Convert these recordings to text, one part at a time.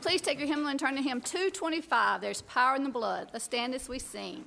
Please take your hymnal and turn to hymn 225? There's power in the blood. Let's stand as we sing.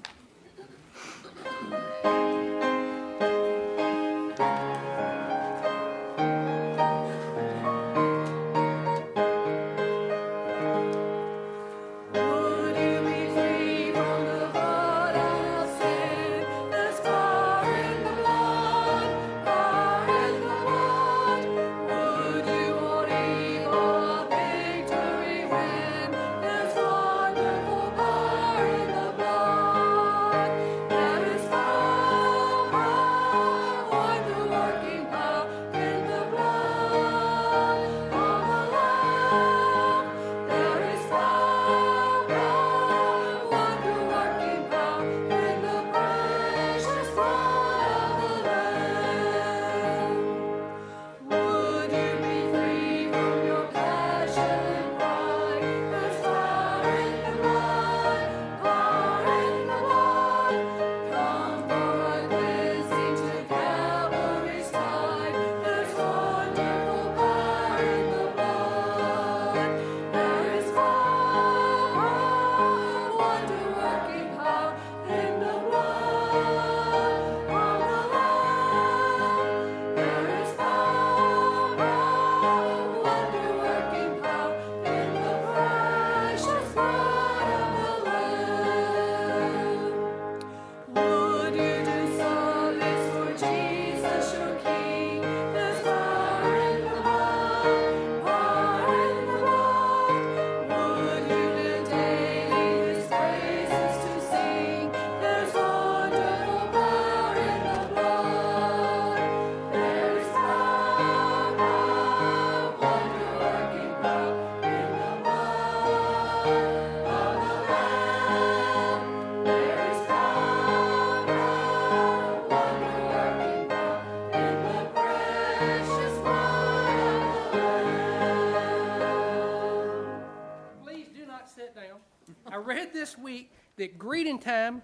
That greeting time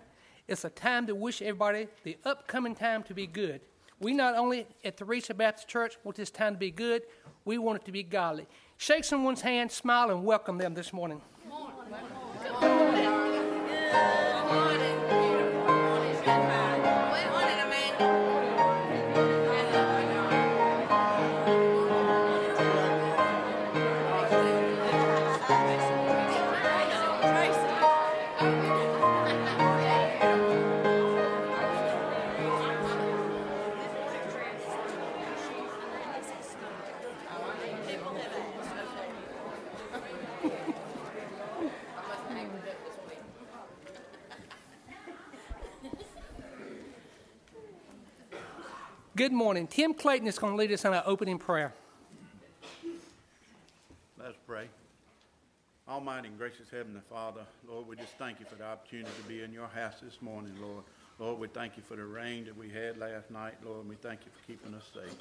is a time to wish everybody the upcoming time to be good. We not only at Theresa Baptist Church want this time to be good, we want it to be godly. Shake someone's hand, smile, and welcome them this morning. Morning. Morning. Morning. Morning. Tim Clayton is going to lead us in our opening prayer. Let's pray. Almighty and gracious Heavenly Father, Lord, we just thank you for the opportunity to be in your house this morning, Lord. Lord, we thank you for the rain that we had last night, Lord, and we thank you for keeping us safe.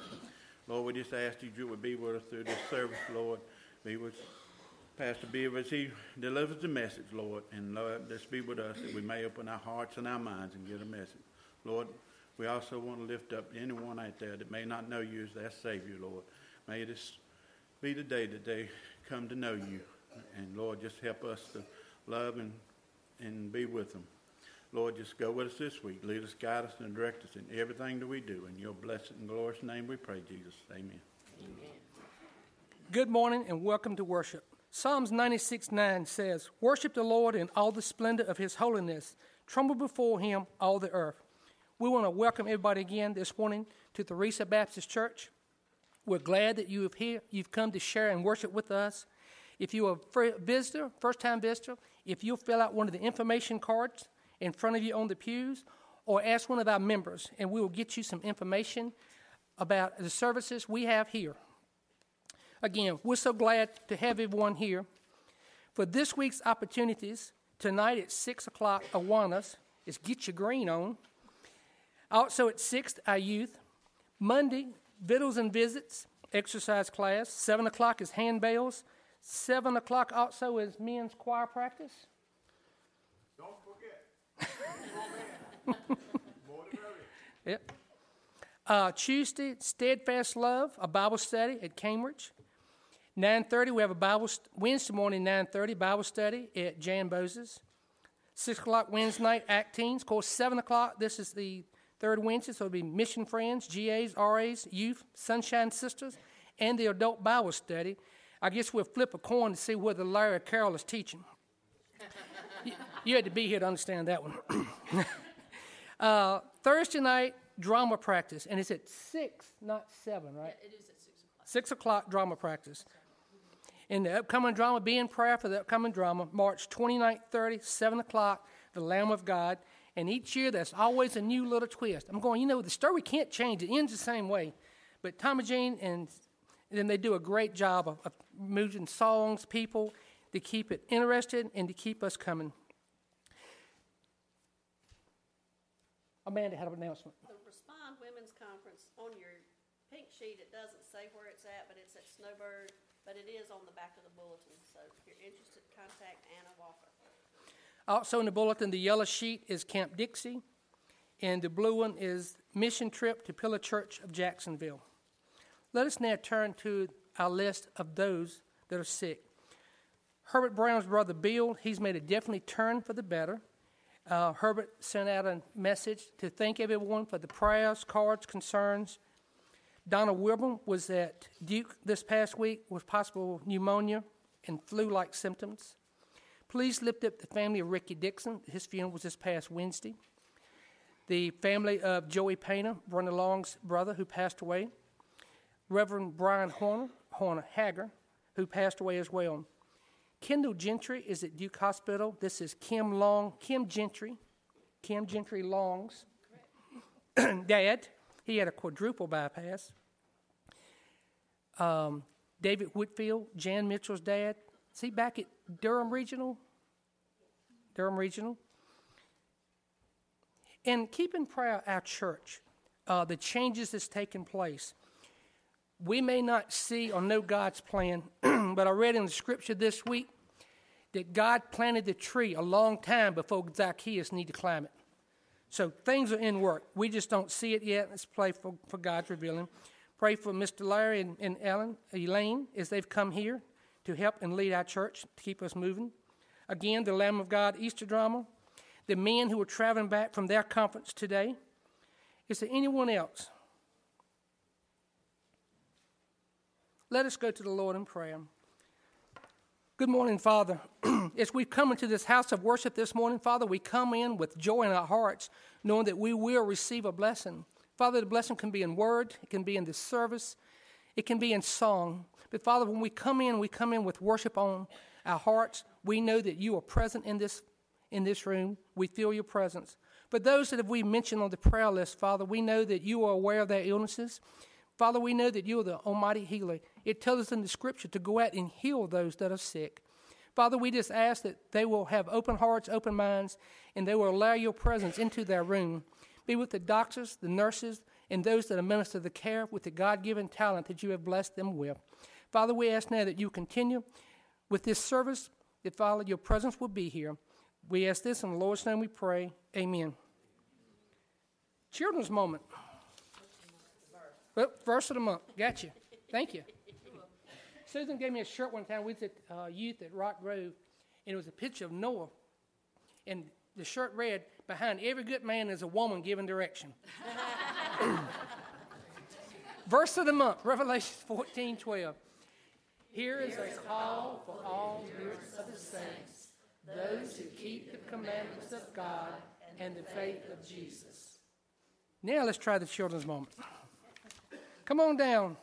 Lord, we just ask you, you would be with us through this service, Lord. Be with Pastor Beaver as he delivers the message, Lord. And Lord, just be with us that we may open our hearts and our minds and get a message. Lord, we also want to lift up anyone out there that may not know you as their Savior, Lord. May this be the day that they come to know you. And Lord, just help us to love and, and be with them. Lord, just go with us this week. Lead us, guide us, and direct us in everything that we do. In your blessed and glorious name we pray, Jesus. Amen. Amen. Good morning and welcome to worship. Psalms 96 9 says, Worship the Lord in all the splendor of his holiness. Tremble before him, all the earth. We want to welcome everybody again this morning to Theresa Baptist Church. We're glad that you have here, you've come to share and worship with us. If you're a visitor, first time visitor, if you'll fill out one of the information cards in front of you on the pews, or ask one of our members, and we will get you some information about the services we have here. Again, we're so glad to have everyone here. For this week's opportunities, tonight at 6 o'clock, Awanas is Get Your Green On. Also at 6th, our youth. Monday, victuals and visits, exercise class. 7 o'clock is handbells. 7 o'clock also is men's choir practice. Don't forget. yep. Uh, Tuesday, Steadfast Love, a Bible study at Cambridge. 9.30, we have a Bible, st- Wednesday morning, 9.30, Bible study at Jan Bose's. 6 o'clock Wednesday night, Acteens. Of course, 7 o'clock, this is the third Wednesday, so it'll be Mission Friends, GAs, RAs, Youth, Sunshine Sisters, and the Adult Bible Study. I guess we'll flip a coin to see whether Larry Carroll is teaching. you, you had to be here to understand that one. uh, Thursday night, drama practice, and it's at 6, not 7, right? Yeah, It is at six o'clock. Six o'clock drama practice. In the upcoming drama, be in prayer for the upcoming drama, March 29th, 30, 7 o'clock, The Lamb of God. And each year, there's always a new little twist. I'm going, you know, the story can't change. It ends the same way. But Tom and Jane, and then they do a great job of, of moving songs, people, to keep it interested and to keep us coming. Amanda had an announcement. The Respond Women's Conference, on your pink sheet, it doesn't say where it's at, but it's at Snowbird, but it is on the back of the bulletin, so if you're interested, contact Anna Walker. Also in the bulletin, the yellow sheet is Camp Dixie, and the blue one is Mission Trip to Pillar Church of Jacksonville. Let us now turn to our list of those that are sick. Herbert Brown's brother Bill, he's made a definitely turn for the better. Uh, Herbert sent out a message to thank everyone for the prayers, cards, concerns. Donna Wilburn was at Duke this past week with possible pneumonia and flu like symptoms. Please lift up the family of Ricky Dixon. His funeral was this past Wednesday. The family of Joey Painter, Brenda Long's brother, who passed away. Reverend Brian Horner, Horner Hager, who passed away as well. Kendall Gentry is at Duke Hospital. This is Kim Long, Kim Gentry, Kim Gentry Long's dad. He had a quadruple bypass. Um, David Whitfield, Jan Mitchell's dad. Is he back at Durham Regional? Durham Regional. And keep in prayer our church, uh, the changes that's taken place. We may not see or know God's plan, but I read in the scripture this week that God planted the tree a long time before Zacchaeus needed to climb it. So things are in work. We just don't see it yet. Let's pray for, for God's revealing. Pray for Mr. Larry and, and Ellen, Elaine, as they've come here to help and lead our church to keep us moving. Again, the Lamb of God Easter drama. The men who are traveling back from their conference today. Is there anyone else? Let us go to the Lord in prayer. Good morning, Father. As we come into this house of worship this morning, Father, we come in with joy in our hearts, knowing that we will receive a blessing. Father, the blessing can be in word, it can be in this service, it can be in song. But Father, when we come in, we come in with worship on our hearts. We know that you are present in this, in this room. We feel your presence. But those that have we mentioned on the prayer list, Father, we know that you are aware of their illnesses. Father, we know that you are the Almighty Healer. It tells us in the Scripture to go out and heal those that are sick. Father, we just ask that they will have open hearts, open minds, and they will allow your presence into their room. Be with the doctors, the nurses, and those that administer the care with the God given talent that you have blessed them with. Father, we ask now that you continue with this service, that, Father, your presence will be here. We ask this in the Lord's name we pray. Amen. Children's moment. Well, verse of the month. Got you. Thank you. Susan gave me a shirt one time. We was at uh, youth at Rock Grove, and it was a picture of Noah. And the shirt read, Behind every good man is a woman giving direction. Verse of the month, Revelation 14 12. Here is a call for all of the saints, those who keep the commandments of God and the faith of Jesus. Now let's try the children's moment. Come on down.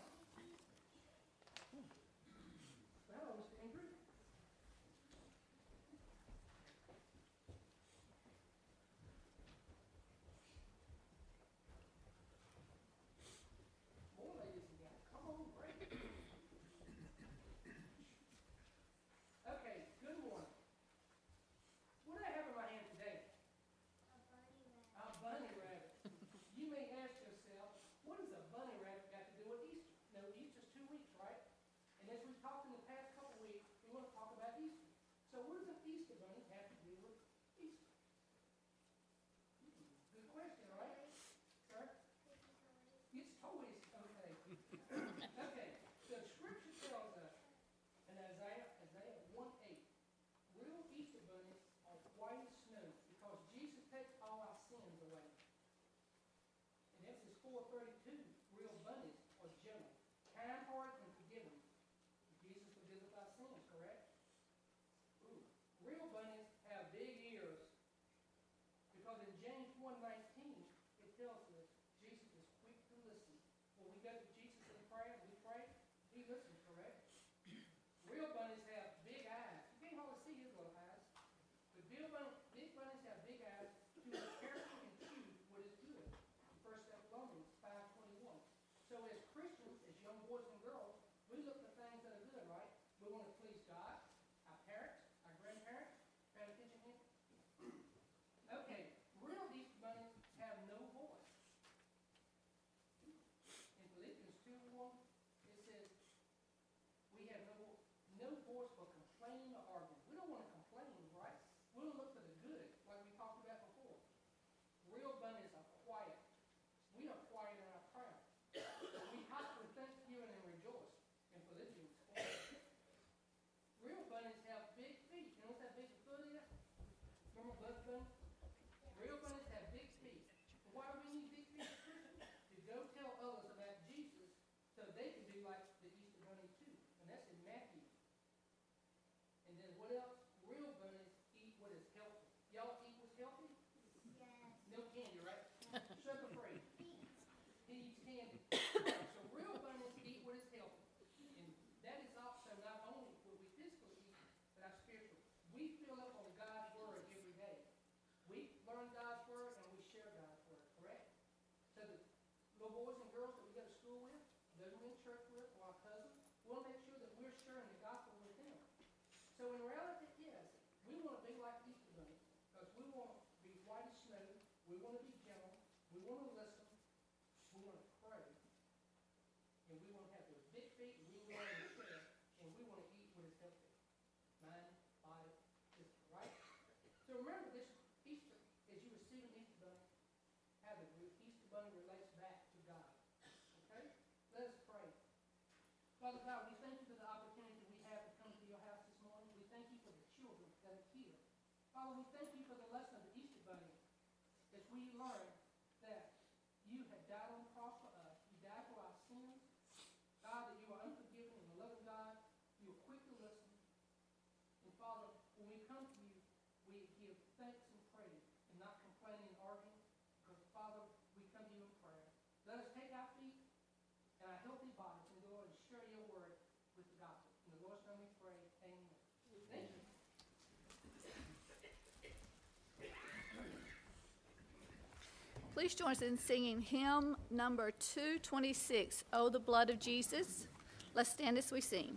Please join us in singing hymn number 226, Oh, the Blood of Jesus. Let's stand as we sing.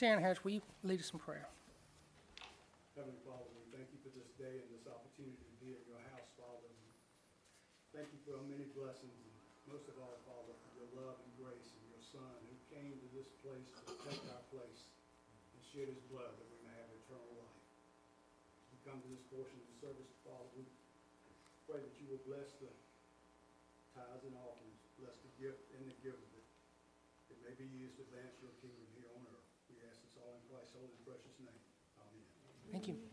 Harris, will you lead us in prayer? Heavenly Father, we thank you for this day and this opportunity to be in your house, Father. Thank you for our many blessings, and most of all, Father, for your love and grace and your Son who came to this place to take our place and shed his blood that we may have eternal life. We come to this portion of the service, Father, we pray that you will bless the tithes and offerings, bless the gift and the giver, that it may be used to advance your kingdom here on earth. We ask this precious name. Amen. Thank you.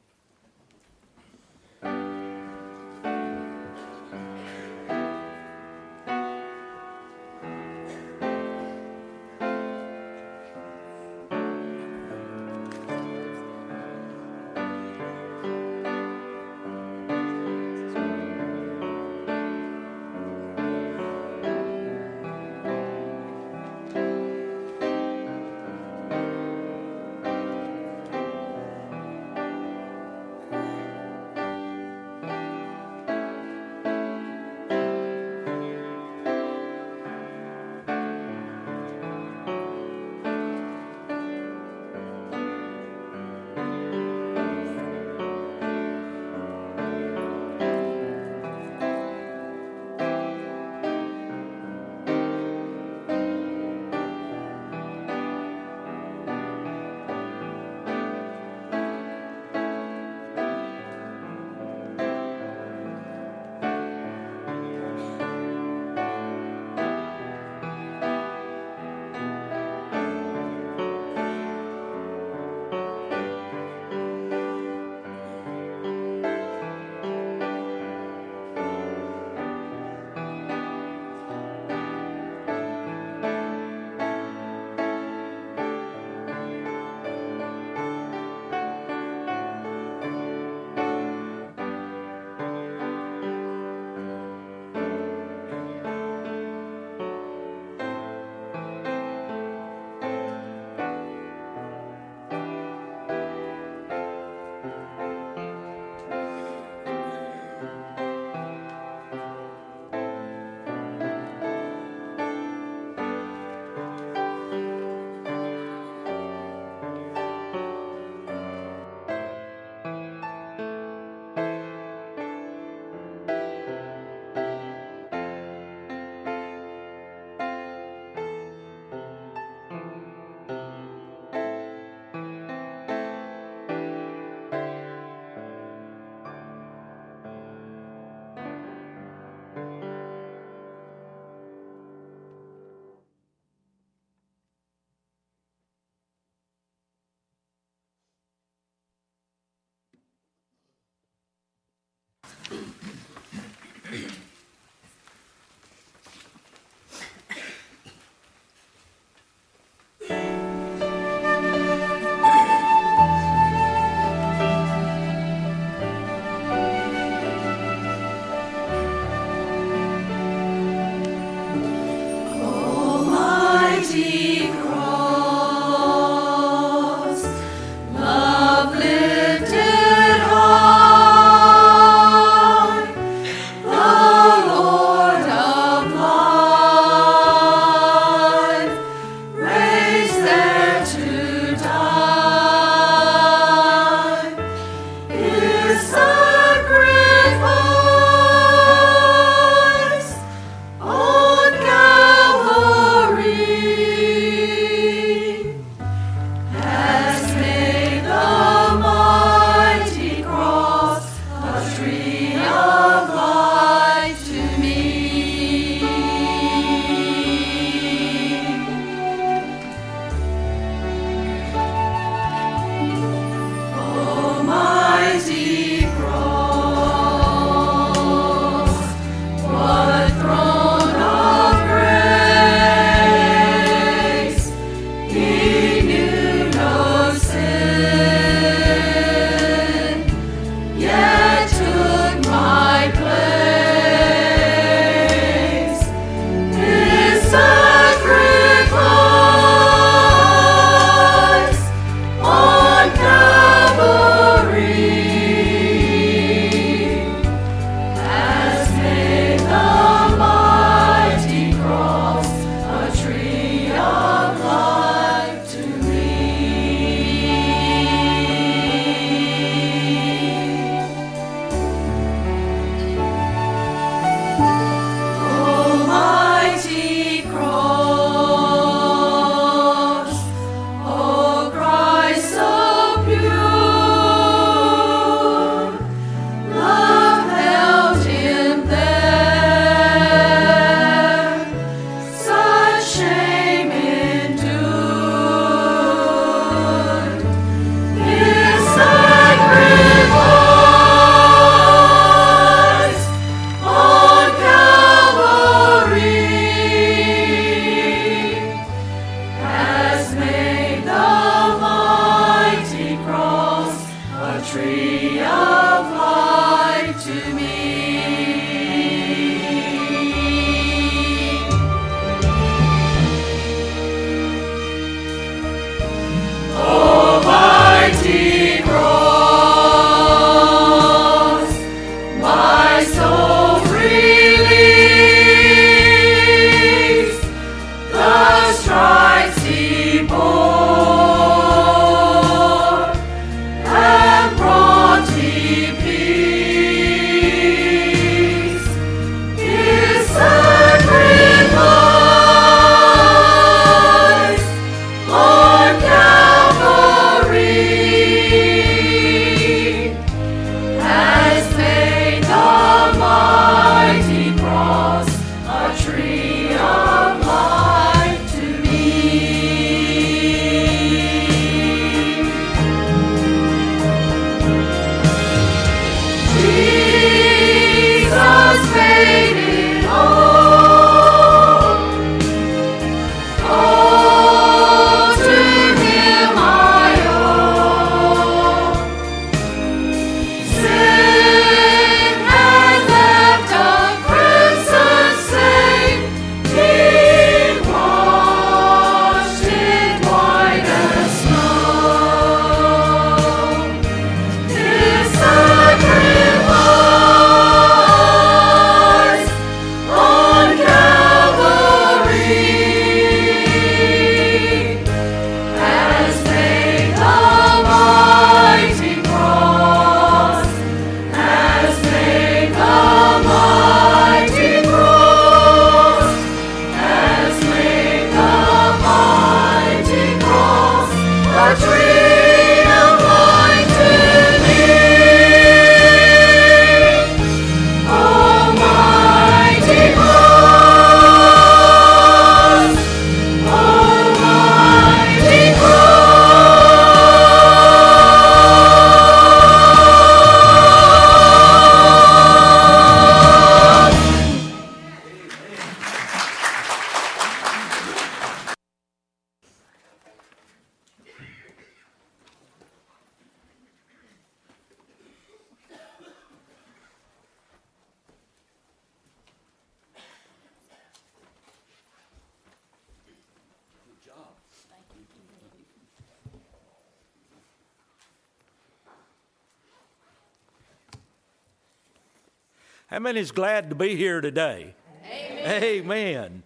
How many is glad to be here today? Amen. Amen.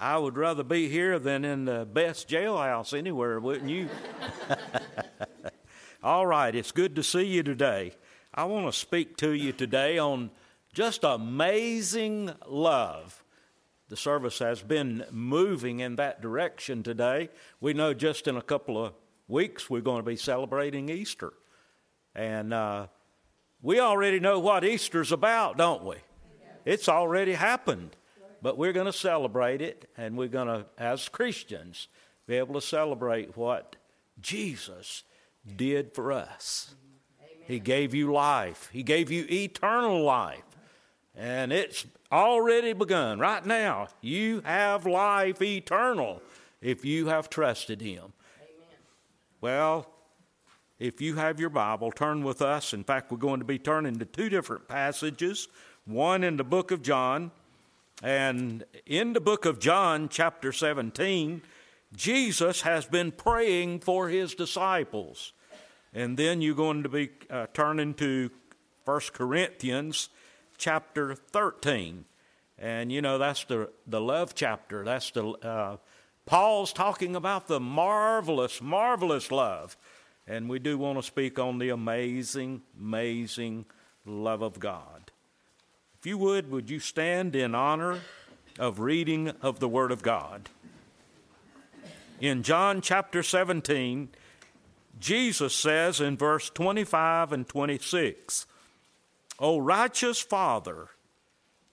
I would rather be here than in the best jailhouse anywhere, wouldn't you? All right, it's good to see you today. I want to speak to you today on just amazing love. The service has been moving in that direction today. We know just in a couple of weeks we're going to be celebrating Easter. And uh, we already know what Easter's about, don't we? It's already happened. But we're going to celebrate it, and we're going to, as Christians, be able to celebrate what Jesus did for us. Amen. He gave you life, He gave you eternal life. And it's already begun. Right now, you have life eternal if you have trusted Him. Amen. Well, if you have your Bible, turn with us. In fact, we're going to be turning to two different passages one in the book of John. And in the book of John, chapter 17, Jesus has been praying for his disciples. And then you're going to be uh, turning to 1 Corinthians chapter 13. And you know, that's the, the love chapter. That's the, uh, Paul's talking about the marvelous, marvelous love. And we do want to speak on the amazing, amazing love of God. If you would, would you stand in honor of reading of the Word of God? In John chapter 17, Jesus says in verse 25 and 26, O righteous Father,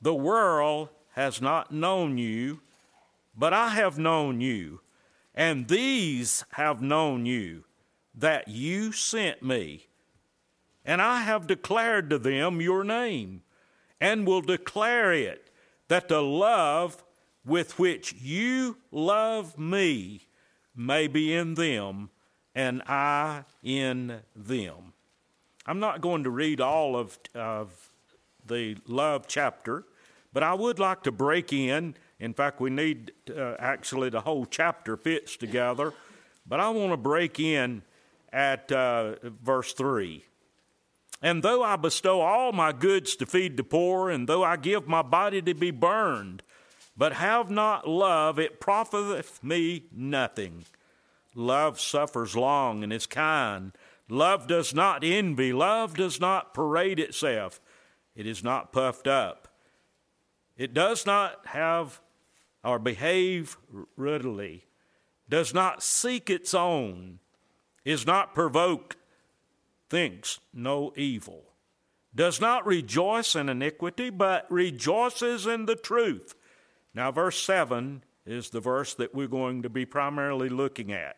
the world has not known you, but I have known you, and these have known you, that you sent me. And I have declared to them your name, and will declare it, that the love with which you love me may be in them, and I in them. I'm not going to read all of, of the love chapter, but I would like to break in. In fact, we need uh, actually the whole chapter fits together, but I want to break in at uh, verse 3. And though I bestow all my goods to feed the poor, and though I give my body to be burned, but have not love, it profiteth me nothing. Love suffers long and is kind. Love does not envy. Love does not parade itself. It is not puffed up. It does not have or behave readily, does not seek its own, is not provoked, thinks no evil, does not rejoice in iniquity, but rejoices in the truth. Now, verse 7 is the verse that we're going to be primarily looking at.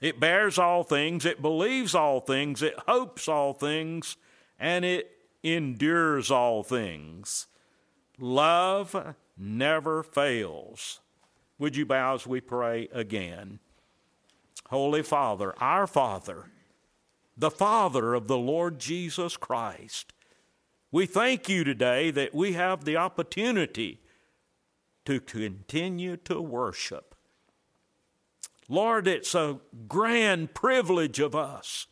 It bears all things, it believes all things, it hopes all things, and it endures all things. Love never fails. Would you bow as we pray again? Holy Father, our Father, the Father of the Lord Jesus Christ, we thank you today that we have the opportunity to continue to worship. Lord, it's a grand privilege of us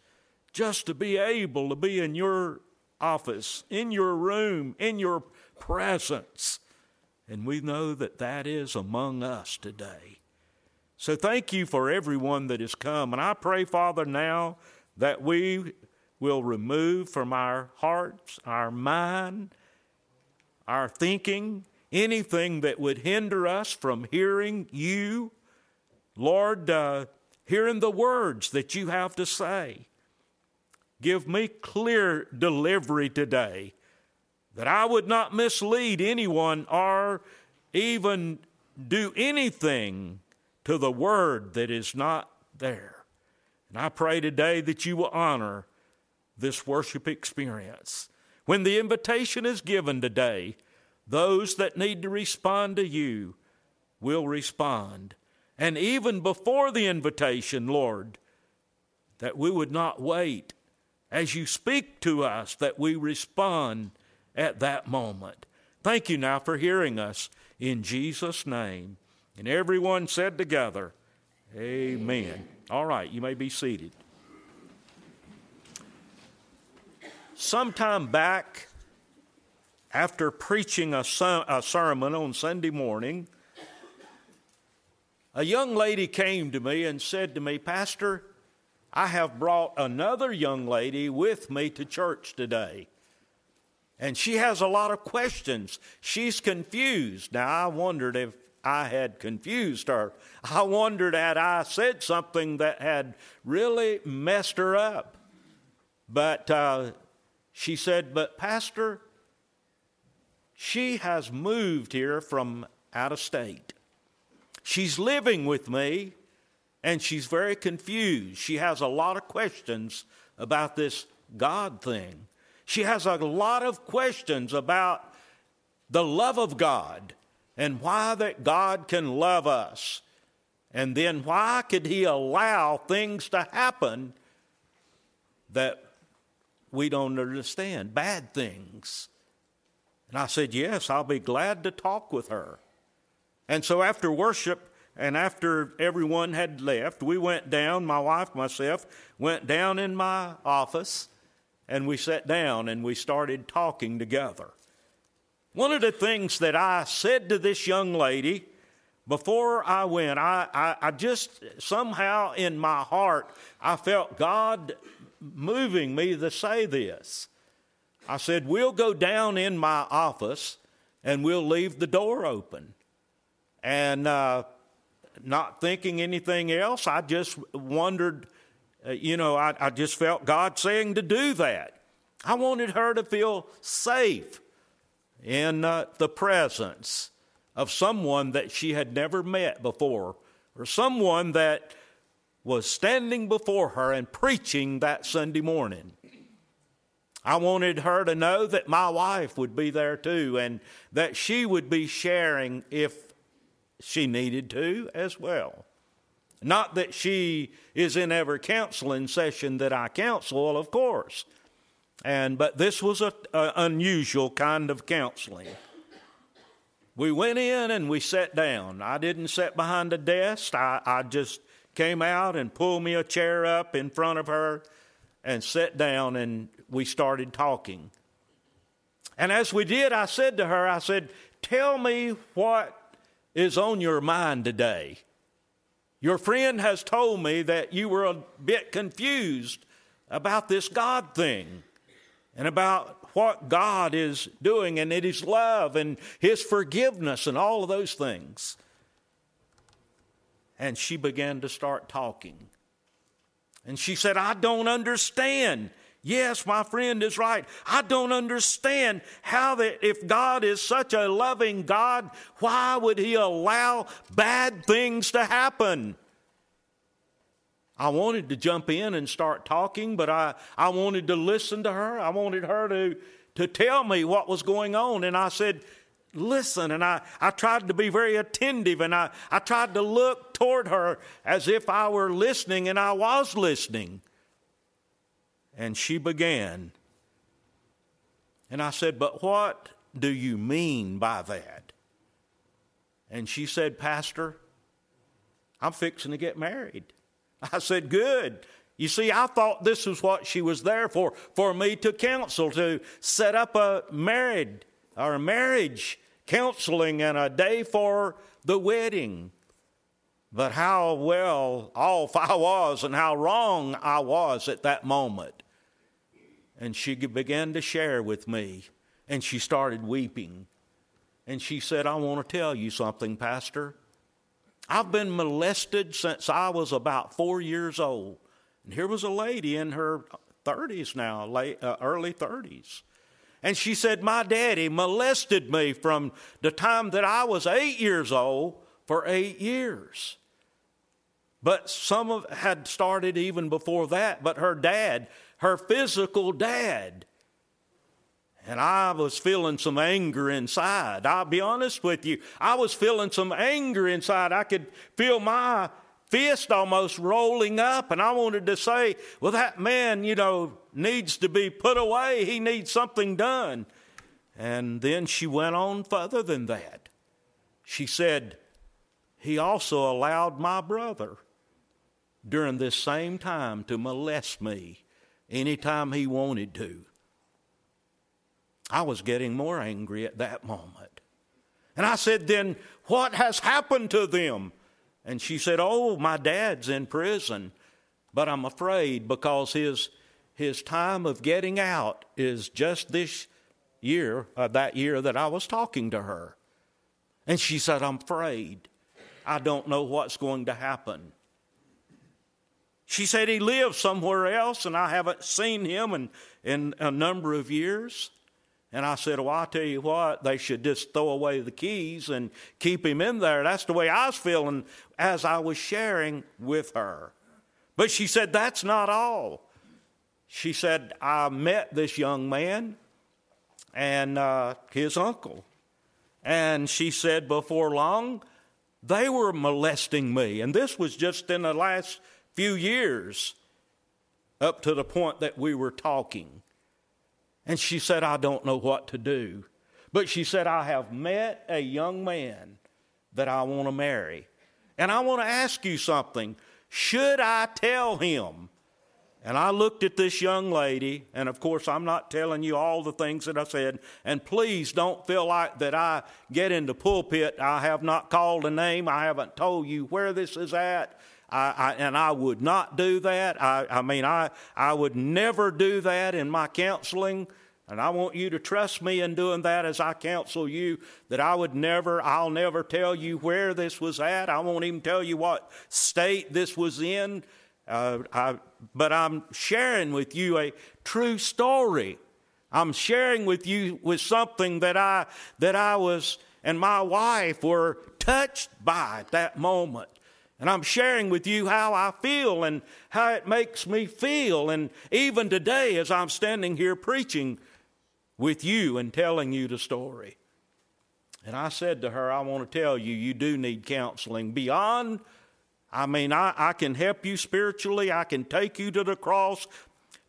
just to be able to be in your office, in your room, in your presence. And we know that that is among us today. So thank you for everyone that has come. And I pray, Father, now that we will remove from our hearts, our mind, our thinking, anything that would hinder us from hearing you Lord, uh, hearing the words that you have to say, give me clear delivery today that I would not mislead anyone or even do anything to the word that is not there. And I pray today that you will honor this worship experience. When the invitation is given today, those that need to respond to you will respond and even before the invitation, Lord, that we would not wait as you speak to us, that we respond at that moment. Thank you now for hearing us in Jesus' name. And everyone said together, Amen. Amen. All right, you may be seated. Sometime back, after preaching a, a sermon on Sunday morning, a young lady came to me and said to me, Pastor, I have brought another young lady with me to church today. And she has a lot of questions. She's confused. Now, I wondered if I had confused her. I wondered had I said something that had really messed her up. But uh, she said, But, Pastor, she has moved here from out of state. She's living with me and she's very confused. She has a lot of questions about this God thing. She has a lot of questions about the love of God and why that God can love us. And then why could he allow things to happen that we don't understand, bad things? And I said, Yes, I'll be glad to talk with her. And so after worship and after everyone had left, we went down, my wife, myself, went down in my office and we sat down and we started talking together. One of the things that I said to this young lady before I went, I, I, I just somehow in my heart, I felt God moving me to say this. I said, We'll go down in my office and we'll leave the door open. And uh, not thinking anything else, I just wondered, uh, you know, I, I just felt God saying to do that. I wanted her to feel safe in uh, the presence of someone that she had never met before, or someone that was standing before her and preaching that Sunday morning. I wanted her to know that my wife would be there too and that she would be sharing if she needed to as well. Not that she is in every counseling session that I counsel, of course. And but this was a, a unusual kind of counseling. We went in and we sat down. I didn't sit behind a desk. I, I just came out and pulled me a chair up in front of her and sat down and we started talking. And as we did, I said to her, I said, Tell me what is on your mind today. Your friend has told me that you were a bit confused about this God thing and about what God is doing and it is love and His forgiveness and all of those things. And she began to start talking. And she said, I don't understand. Yes, my friend is right. I don't understand how that if God is such a loving God, why would He allow bad things to happen? I wanted to jump in and start talking, but I, I wanted to listen to her. I wanted her to, to tell me what was going on. And I said, Listen. And I, I tried to be very attentive and I, I tried to look toward her as if I were listening, and I was listening. And she began. And I said, But what do you mean by that? And she said, Pastor, I'm fixing to get married. I said, Good. You see, I thought this was what she was there for, for me to counsel, to set up a married or a marriage counseling and a day for the wedding. But how well off I was and how wrong I was at that moment. And she began to share with me, and she started weeping. And she said, I want to tell you something, Pastor. I've been molested since I was about four years old. And here was a lady in her 30s now, late, uh, early 30s. And she said, My daddy molested me from the time that I was eight years old for eight years. But some of had started even before that, but her dad her physical dad. And I was feeling some anger inside. I'll be honest with you. I was feeling some anger inside. I could feel my fist almost rolling up. And I wanted to say, well, that man, you know, needs to be put away. He needs something done. And then she went on further than that. She said, he also allowed my brother during this same time to molest me anytime he wanted to. I was getting more angry at that moment. And I said, Then what has happened to them? And she said, Oh, my dad's in prison, but I'm afraid because his, his time of getting out is just this year, uh, that year that I was talking to her. And she said, I'm afraid. I don't know what's going to happen. She said he lives somewhere else, and I haven't seen him in, in a number of years. And I said, Well, I'll tell you what, they should just throw away the keys and keep him in there. That's the way I was feeling as I was sharing with her. But she said, That's not all. She said, I met this young man and uh, his uncle. And she said, Before long, they were molesting me. And this was just in the last few years up to the point that we were talking. And she said, I don't know what to do. But she said, I have met a young man that I want to marry. And I want to ask you something. Should I tell him? And I looked at this young lady, and of course, I'm not telling you all the things that I said. And please don't feel like that I get into the pulpit. I have not called a name. I haven't told you where this is at. I, I, and I would not do that. I, I mean, I, I would never do that in my counseling. And I want you to trust me in doing that as I counsel you, that I would never, I'll never tell you where this was at. I won't even tell you what state this was in. Uh, I, but I'm sharing with you a true story. I'm sharing with you with something that I, that I was and my wife were touched by at that moment. And I'm sharing with you how I feel and how it makes me feel. And even today, as I'm standing here preaching with you and telling you the story. And I said to her, I want to tell you, you do need counseling beyond. I mean, I, I can help you spiritually, I can take you to the cross,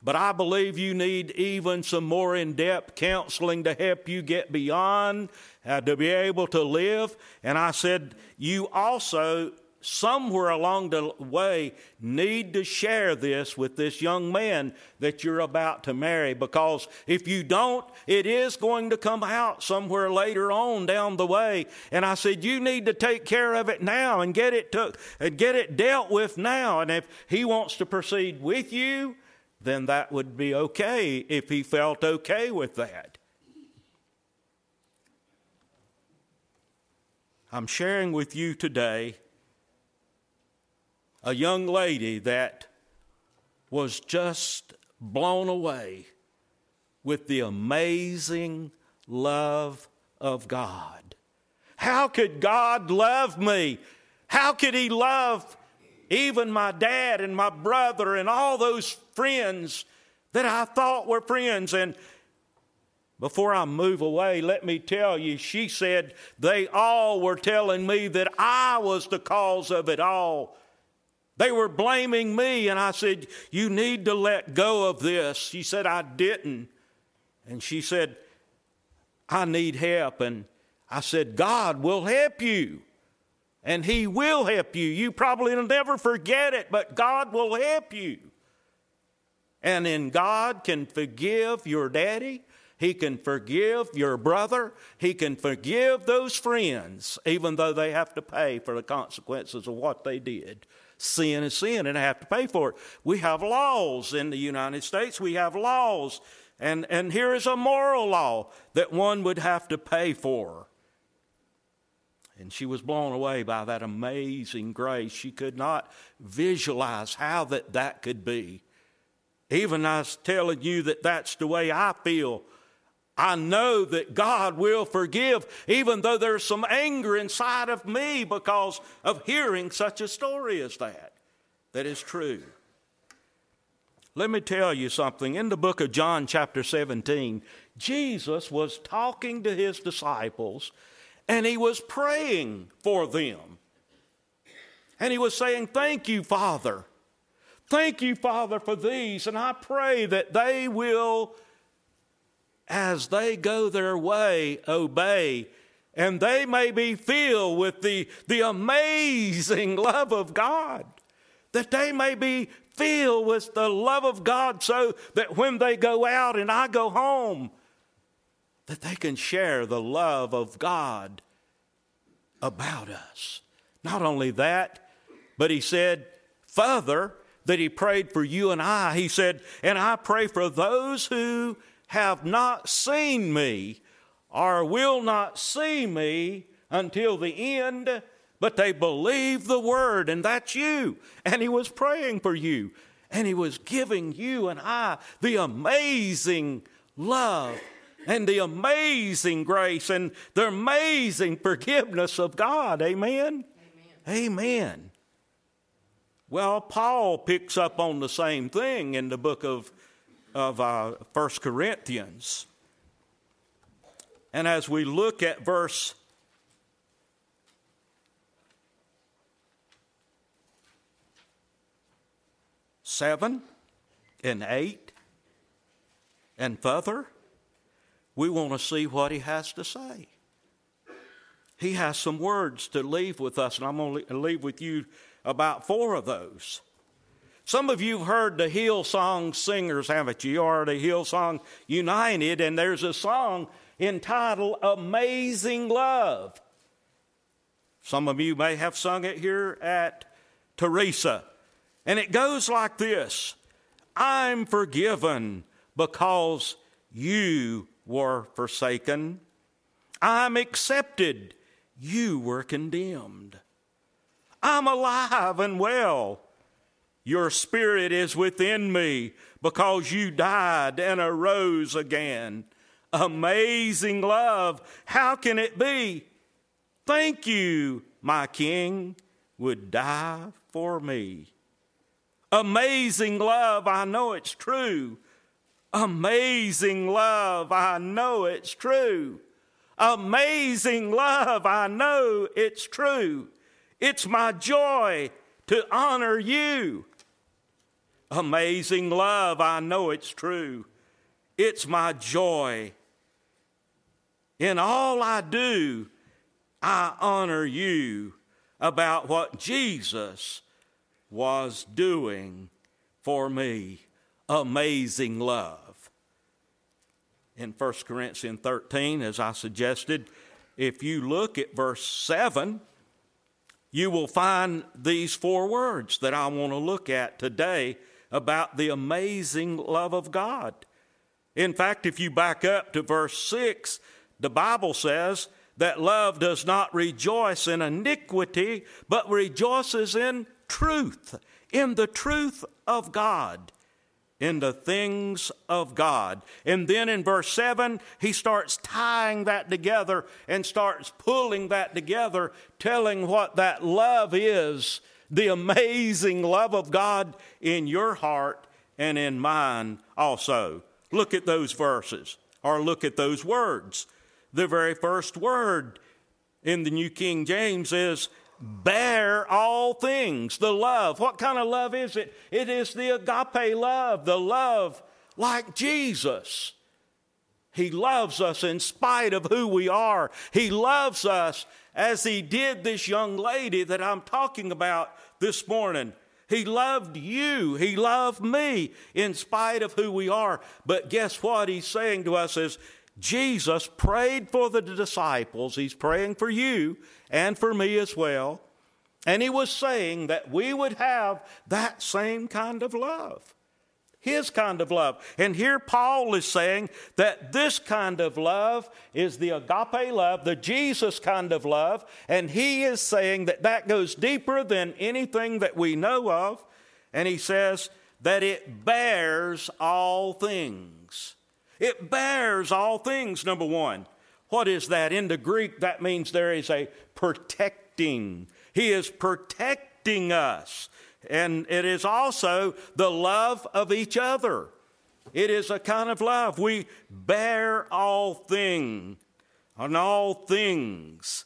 but I believe you need even some more in depth counseling to help you get beyond, uh, to be able to live. And I said, You also somewhere along the way need to share this with this young man that you're about to marry because if you don't, it is going to come out somewhere later on down the way. And I said, you need to take care of it now and get it took and get it dealt with now. And if he wants to proceed with you, then that would be okay if he felt okay with that. I'm sharing with you today a young lady that was just blown away with the amazing love of God. How could God love me? How could He love even my dad and my brother and all those friends that I thought were friends? And before I move away, let me tell you, she said they all were telling me that I was the cause of it all. They were blaming me, and I said, You need to let go of this. She said, I didn't. And she said, I need help. And I said, God will help you. And He will help you. You probably will never forget it, but God will help you. And then God can forgive your daddy. He can forgive your brother. He can forgive those friends, even though they have to pay for the consequences of what they did sin is sin and I have to pay for it. We have laws in the United States. We have laws. And, and here is a moral law that one would have to pay for. And she was blown away by that amazing grace. She could not visualize how that, that could be. Even I was telling you that that's the way I feel I know that God will forgive, even though there's some anger inside of me because of hearing such a story as that. That is true. Let me tell you something. In the book of John, chapter 17, Jesus was talking to his disciples and he was praying for them. And he was saying, Thank you, Father. Thank you, Father, for these. And I pray that they will as they go their way, obey, and they may be filled with the, the amazing love of God. That they may be filled with the love of God so that when they go out and I go home, that they can share the love of God about us. Not only that, but he said, further, that he prayed for you and I. He said, And I pray for those who have not seen me or will not see me until the end, but they believe the word, and that's you. And he was praying for you, and he was giving you and I the amazing love and the amazing grace and the amazing forgiveness of God. Amen? Amen. Amen. Well, Paul picks up on the same thing in the book of, of uh, 1 Corinthians. And as we look at verse seven and eight and further, we want to see what he has to say. He has some words to leave with us, and I'm going to leave with you about four of those. Some of you have heard the Hillsong singers, haven't you? You are the Hillsong United, and there's a song entitled Amazing Love. Some of you may have sung it here at Teresa. And it goes like this I'm forgiven because you were forsaken. I'm accepted. You were condemned. I'm alive and well. Your spirit is within me because you died and arose again. Amazing love. How can it be? Thank you, my King, would die for me. Amazing love. I know it's true. Amazing love. I know it's true. Amazing love. I know it's true. It's my joy to honor you. Amazing love, I know it's true. It's my joy. In all I do, I honor you about what Jesus was doing for me. Amazing love. In 1 Corinthians 13, as I suggested, if you look at verse 7, you will find these four words that I want to look at today about the amazing love of God. In fact, if you back up to verse 6, the Bible says that love does not rejoice in iniquity, but rejoices in truth, in the truth of God in the things of God. And then in verse 7, he starts tying that together and starts pulling that together, telling what that love is the amazing love of God in your heart and in mine also. Look at those verses or look at those words. The very first word in the New King James is bear all things. The love. What kind of love is it? It is the agape love, the love like Jesus. He loves us in spite of who we are. He loves us as He did this young lady that I'm talking about this morning. He loved you. He loved me in spite of who we are. But guess what He's saying to us is Jesus prayed for the disciples. He's praying for you and for me as well. And he was saying that we would have that same kind of love, his kind of love. And here Paul is saying that this kind of love is the agape love, the Jesus kind of love. And he is saying that that goes deeper than anything that we know of. And he says that it bears all things. It bears all things, number one. What is that? In the Greek, that means there is a protecting. He is protecting us. And it is also the love of each other. It is a kind of love. We bear all things on all things.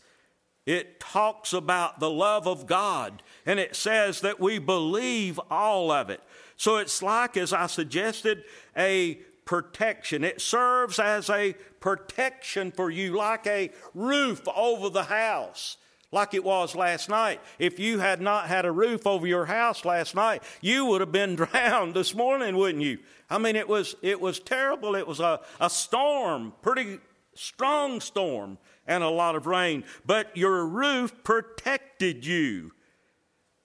It talks about the love of God, and it says that we believe all of it. So it's like, as I suggested, a protection. It serves as a protection for you, like a roof over the house, like it was last night. If you had not had a roof over your house last night, you would have been drowned this morning, wouldn't you? I mean, it was, it was terrible. It was a, a storm, pretty strong storm and a lot of rain, but your roof protected you.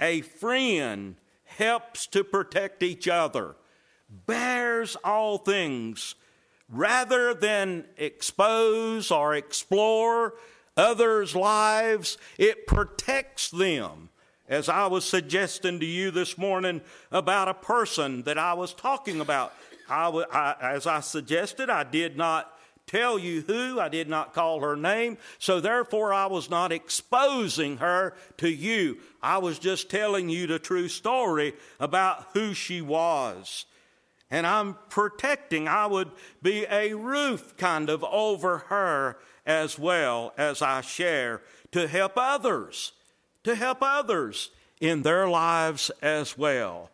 A friend helps to protect each other, bears all things, rather than expose or explore others' lives, it protects them. As I was suggesting to you this morning about a person that I was talking about, as I suggested, I did not tell you who, I did not call her name, so therefore I was not exposing her to you. I was just telling you the true story about who she was. And I'm protecting, I would be a roof kind of over her as well as I share to help others, to help others in their lives as well.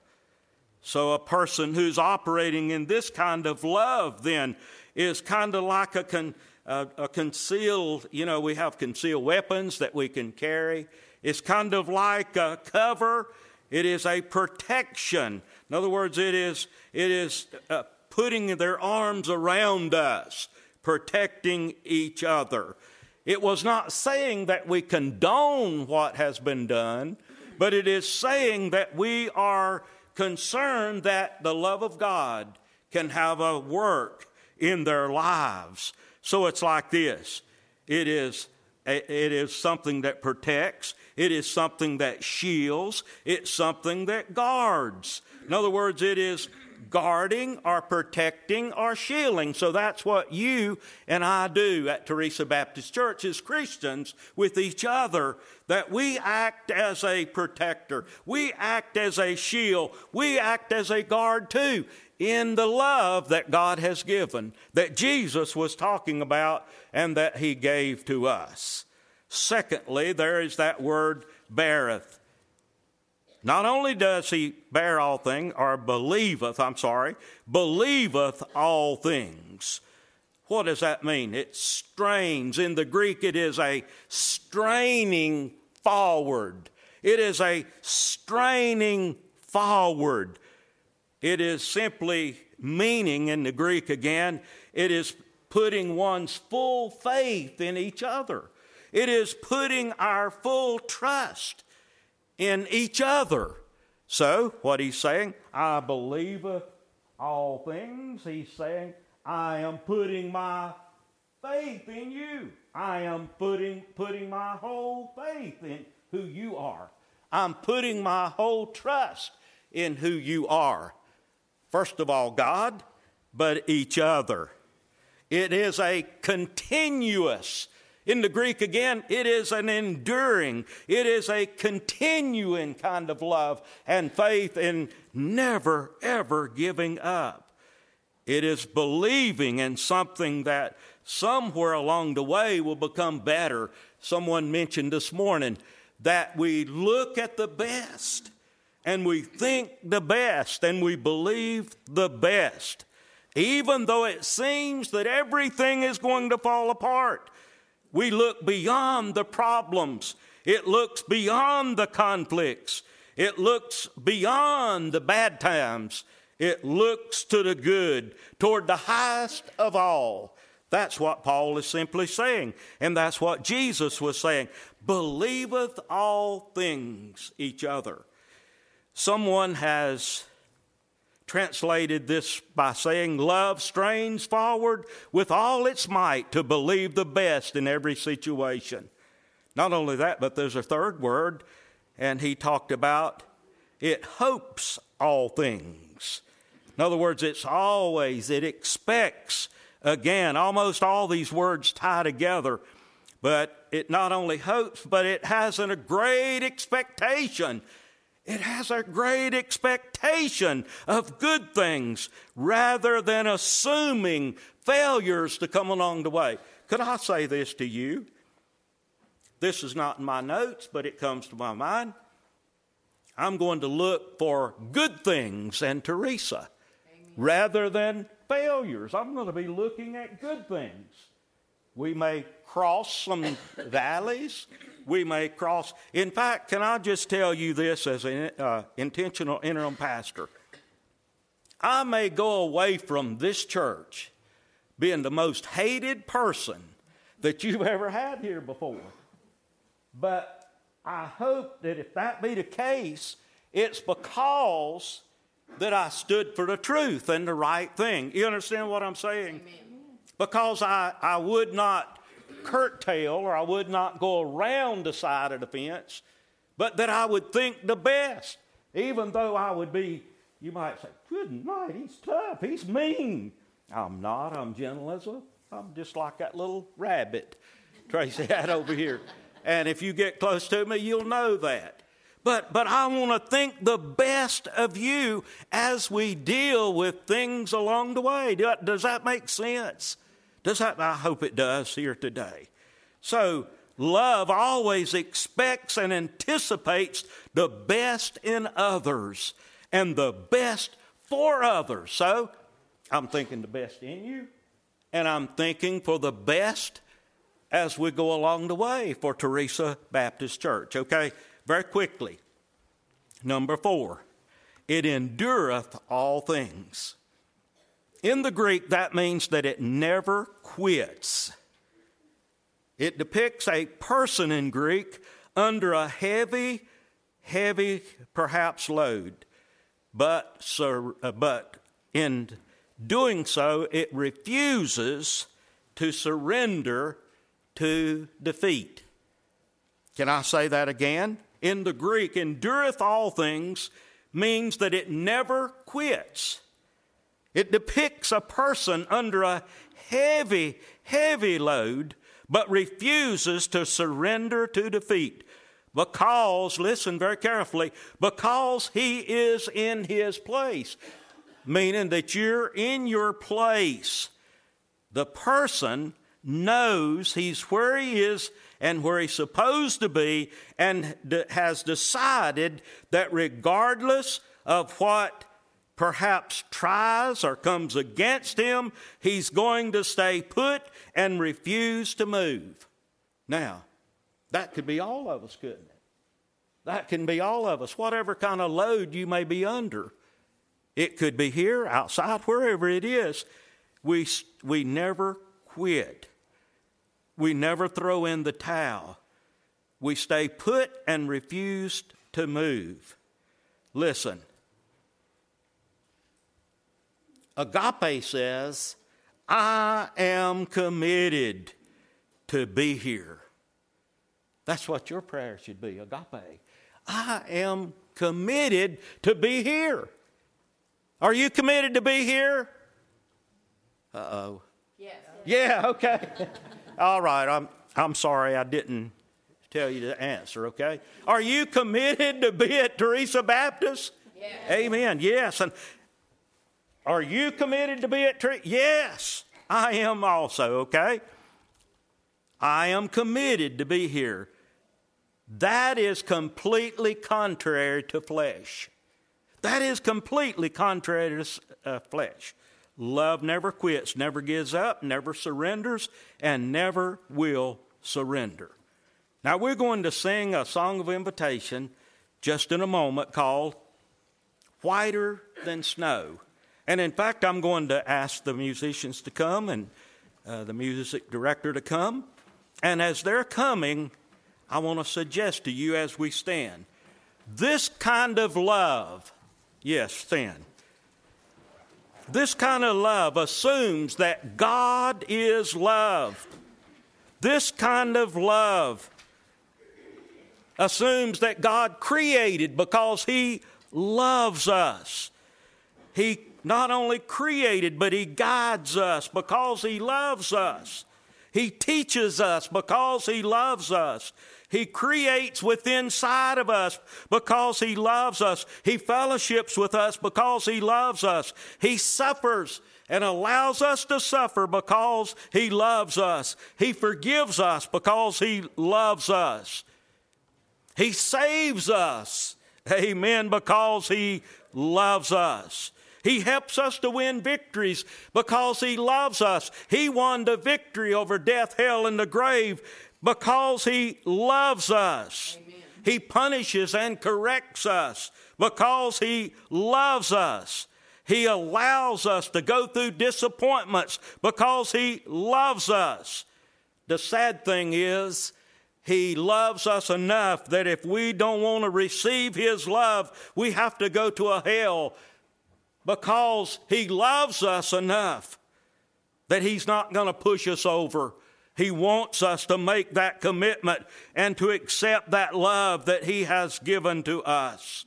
So, a person who's operating in this kind of love then is kind of like a, con, a, a concealed, you know, we have concealed weapons that we can carry. It's kind of like a cover, it is a protection. In other words, it is, it is uh, putting their arms around us, protecting each other. It was not saying that we condone what has been done, but it is saying that we are concerned that the love of God can have a work in their lives. So it's like this it is, it is something that protects, it is something that shields, it's something that guards. In other words, it is guarding or protecting or shielding. So that's what you and I do at Teresa Baptist Church as Christians with each other, that we act as a protector, we act as a shield, we act as a guard too in the love that God has given, that Jesus was talking about and that he gave to us. Secondly, there is that word beareth. Not only does he bear all things, or believeth, I'm sorry, believeth all things. What does that mean? It strains. In the Greek, it is a straining forward. It is a straining forward. It is simply meaning in the Greek again, it is putting one's full faith in each other. It is putting our full trust in each other. So, what he's saying, I believe all things. He's saying, I am putting my faith in you. I am putting, putting my whole faith in who you are. I'm putting my whole trust in who you are. First of all, God, but each other. It is a continuous in the Greek, again, it is an enduring, it is a continuing kind of love and faith in never, ever giving up. It is believing in something that somewhere along the way will become better. Someone mentioned this morning that we look at the best and we think the best and we believe the best, even though it seems that everything is going to fall apart. We look beyond the problems. It looks beyond the conflicts. It looks beyond the bad times. It looks to the good, toward the highest of all. That's what Paul is simply saying. And that's what Jesus was saying. Believeth all things each other. Someone has translated this by saying, Love strains forward with all its might to believe the best in every situation. Not only that, but there's a third word, and he talked about it hopes all things. In other words, it's always, it expects. Again, almost all these words tie together, but it not only hopes, but it has a great expectation it has a great expectation of good things rather than assuming failures to come along the way. Could I say this to you? This is not in my notes, but it comes to my mind. I'm going to look for good things and Teresa Amen. rather than failures. I'm going to be looking at good things. We may cross some valleys, we may cross. In fact, can I just tell you this as an uh, intentional interim pastor? I may go away from this church being the most hated person that you've ever had here before. But I hope that if that be the case, it's because that I stood for the truth and the right thing. You understand what I'm saying? Amen. Because I, I would not curtail or I would not go around the side of the fence, but that I would think the best, even though I would be, you might say, good night, he's tough, he's mean. I'm not, I'm gentle as a, I'm just like that little rabbit Tracy had over here. And if you get close to me, you'll know that. But, but I want to think the best of you as we deal with things along the way. Does that make sense? Does that? I hope it does here today. So, love always expects and anticipates the best in others and the best for others. So, I'm thinking the best in you, and I'm thinking for the best as we go along the way for Teresa Baptist Church. Okay, very quickly. Number four, it endureth all things. In the Greek, that means that it never quits. It depicts a person in Greek under a heavy, heavy, perhaps load, but, sir, uh, but in doing so, it refuses to surrender to defeat. Can I say that again? In the Greek, endureth all things means that it never quits. It depicts a person under a heavy, heavy load, but refuses to surrender to defeat. Because, listen very carefully, because he is in his place, meaning that you're in your place. The person knows he's where he is and where he's supposed to be and has decided that regardless of what perhaps tries or comes against him, he's going to stay put and refuse to move. Now, that could be all of us, couldn't it? That can be all of us, whatever kind of load you may be under. It could be here, outside, wherever it is. We, we never quit. We never throw in the towel. We stay put and refuse to move. Listen, Agape says, I am committed to be here. That's what your prayer should be, agape. I am committed to be here. Are you committed to be here? Uh oh. Yes. Yeah, okay. All right, I'm, I'm sorry I didn't tell you the answer, okay? Are you committed to be at Teresa Baptist? Yes. Amen, yes. And are you committed to be at tree? Yes, I am also, okay? I am committed to be here. That is completely contrary to flesh. That is completely contrary to uh, flesh. Love never quits, never gives up, never surrenders, and never will surrender. Now, we're going to sing a song of invitation just in a moment called Whiter Than Snow. And in fact, I'm going to ask the musicians to come and uh, the music director to come. And as they're coming, I want to suggest to you as we stand this kind of love, yes, stand. This kind of love assumes that God is love. This kind of love assumes that God created because He loves us. He not only created, but He guides us because He loves us. He teaches us because He loves us. He creates within inside of us because He loves us. He fellowships with us because He loves us. He suffers and allows us to suffer because He loves us. He forgives us because He loves us. He saves us, amen, because He loves us. He helps us to win victories because He loves us. He won the victory over death, hell, and the grave because He loves us. Amen. He punishes and corrects us because He loves us. He allows us to go through disappointments because He loves us. The sad thing is, He loves us enough that if we don't want to receive His love, we have to go to a hell because He loves us enough that He's not going to push us over. He wants us to make that commitment and to accept that love that He has given to us.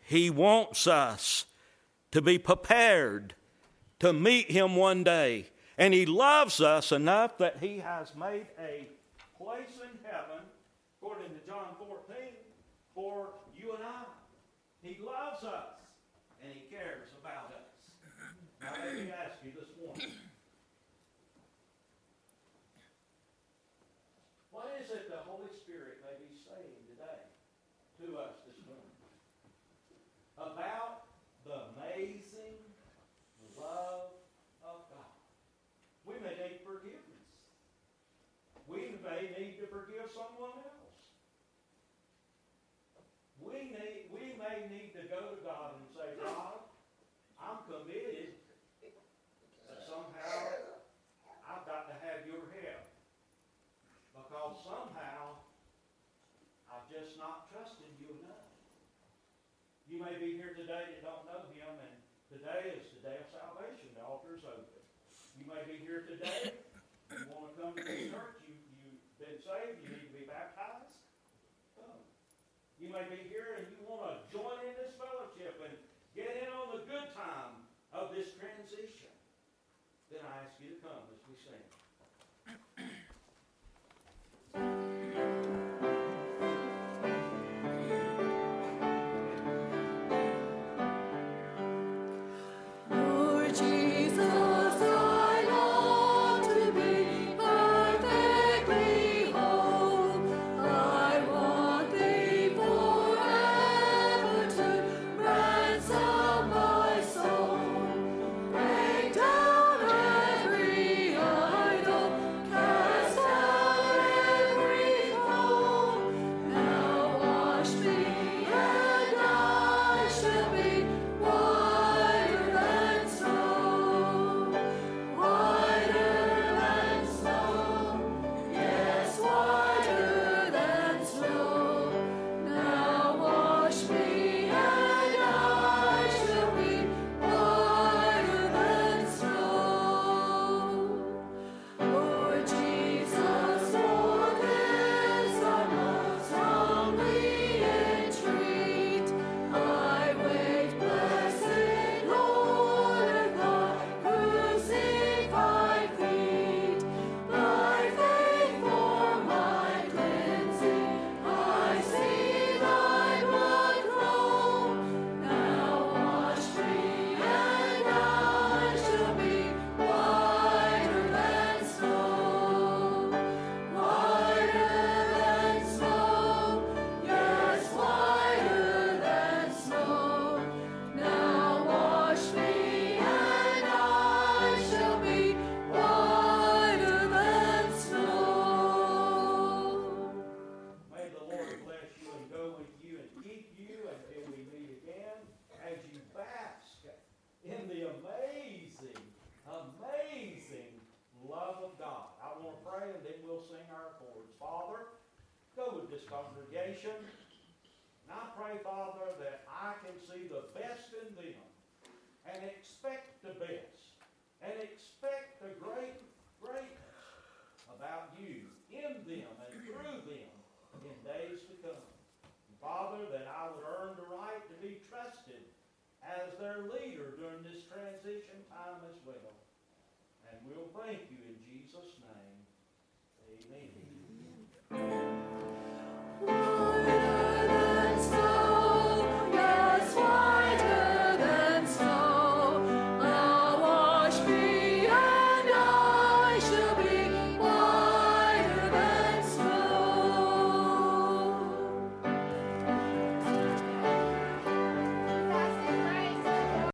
He wants us to be prepared to meet Him one day. And He loves us enough that He has made a place in heaven, according to John 14, for you and I. He loves us. someone else. We, need, we may need to go to God and say, God, I'm committed, but somehow I've got to have your help. Because somehow I've just not trusted you enough. You may be here today that don't know him, and today is the day of salvation. The altar is open. You may be here today. You want to come to the church saved, you need to be baptized. Come. You may be here and you